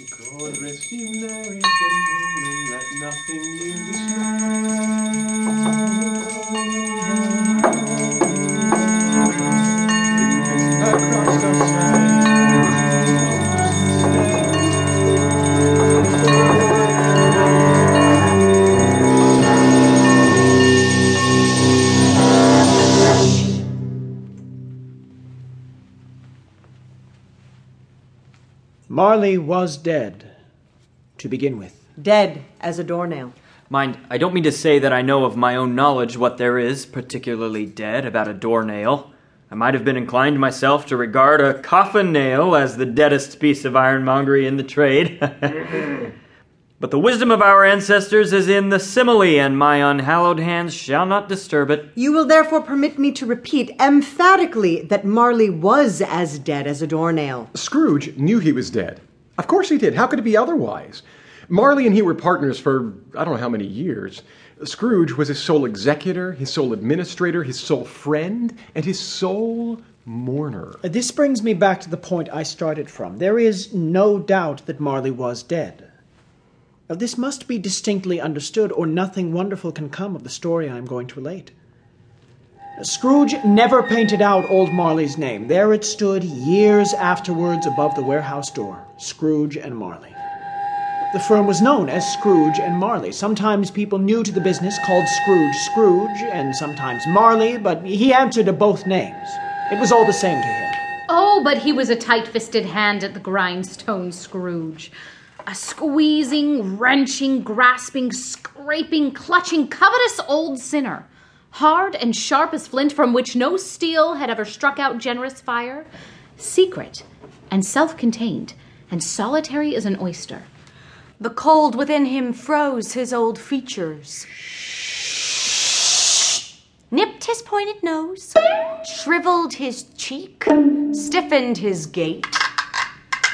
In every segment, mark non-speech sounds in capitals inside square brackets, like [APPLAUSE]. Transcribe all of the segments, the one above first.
Lord rest ye merry gentlemen, let nothing you Marley was dead, to begin with. Dead as a doornail. Mind, I don't mean to say that I know of my own knowledge what there is particularly dead about a doornail. I might have been inclined myself to regard a coffin nail as the deadest piece of ironmongery in the trade. [LAUGHS] but the wisdom of our ancestors is in the simile, and my unhallowed hands shall not disturb it. You will therefore permit me to repeat emphatically that Marley was as dead as a doornail. Scrooge knew he was dead. Of course he did. How could it be otherwise? Marley and he were partners for I don't know how many years. Scrooge was his sole executor, his sole administrator, his sole friend, and his sole mourner. This brings me back to the point I started from. There is no doubt that Marley was dead. Now, this must be distinctly understood, or nothing wonderful can come of the story I am going to relate. Scrooge never painted out old Marley's name. There it stood years afterwards above the warehouse door Scrooge and Marley. The firm was known as Scrooge and Marley. Sometimes people new to the business called Scrooge Scrooge, and sometimes Marley, but he answered to both names. It was all the same to him. Oh, but he was a tight fisted hand at the grindstone, Scrooge. A squeezing, wrenching, grasping, scraping, clutching, covetous old sinner. Hard and sharp as flint, from which no steel had ever struck out generous fire. Secret and self contained, and solitary as an oyster. The cold within him froze his old features. Nipped his pointed nose, shriveled his cheek, stiffened his gait,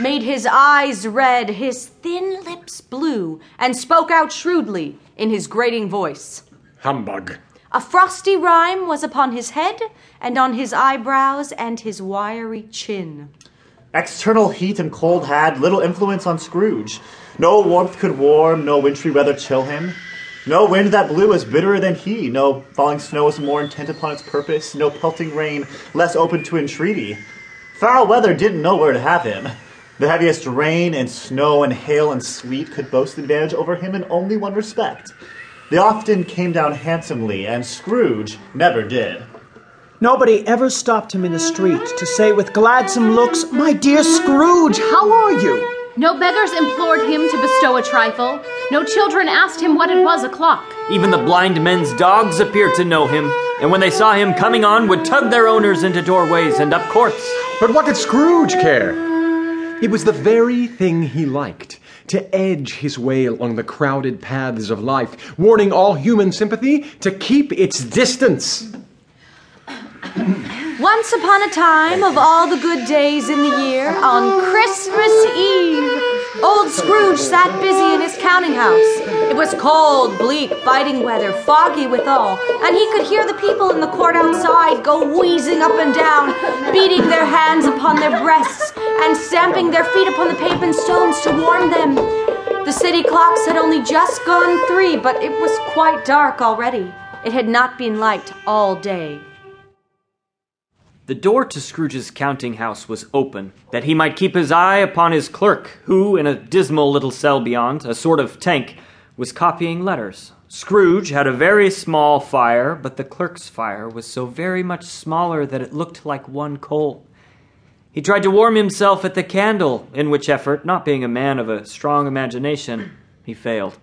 made his eyes red, his thin lips blue, and spoke out shrewdly in his grating voice. Humbug. A frosty rime was upon his head, and on his eyebrows and his wiry chin. External heat and cold had little influence on Scrooge. No warmth could warm, no wintry weather chill him. No wind that blew was bitterer than he, no falling snow was more intent upon its purpose, no pelting rain less open to entreaty. Foul weather didn't know where to have him. The heaviest rain and snow and hail and sleet could boast advantage over him in only one respect. They often came down handsomely, and Scrooge never did. Nobody ever stopped him in the street to say with gladsome looks, My dear Scrooge, how are you? No beggars implored him to bestow a trifle. No children asked him what it was o'clock. Even the blind men's dogs appeared to know him, and when they saw him coming on, would tug their owners into doorways and up courts. But what did Scrooge care? It was the very thing he liked to edge his way along the crowded paths of life, warning all human sympathy to keep its distance. Once upon a time, of all the good days in the year, on Christmas Eve, old Scrooge sat busy in his counting house. It was cold, bleak, biting weather, foggy withal, and he could hear the people in the court outside go wheezing up and down, beating their hands upon their breasts and stamping their feet upon the pavement stones to warm them. The city clocks had only just gone three, but it was quite dark already. It had not been light all day. The door to Scrooge's counting house was open, that he might keep his eye upon his clerk, who, in a dismal little cell beyond, a sort of tank, was copying letters. Scrooge had a very small fire, but the clerk's fire was so very much smaller that it looked like one coal. He tried to warm himself at the candle, in which effort, not being a man of a strong imagination, he failed.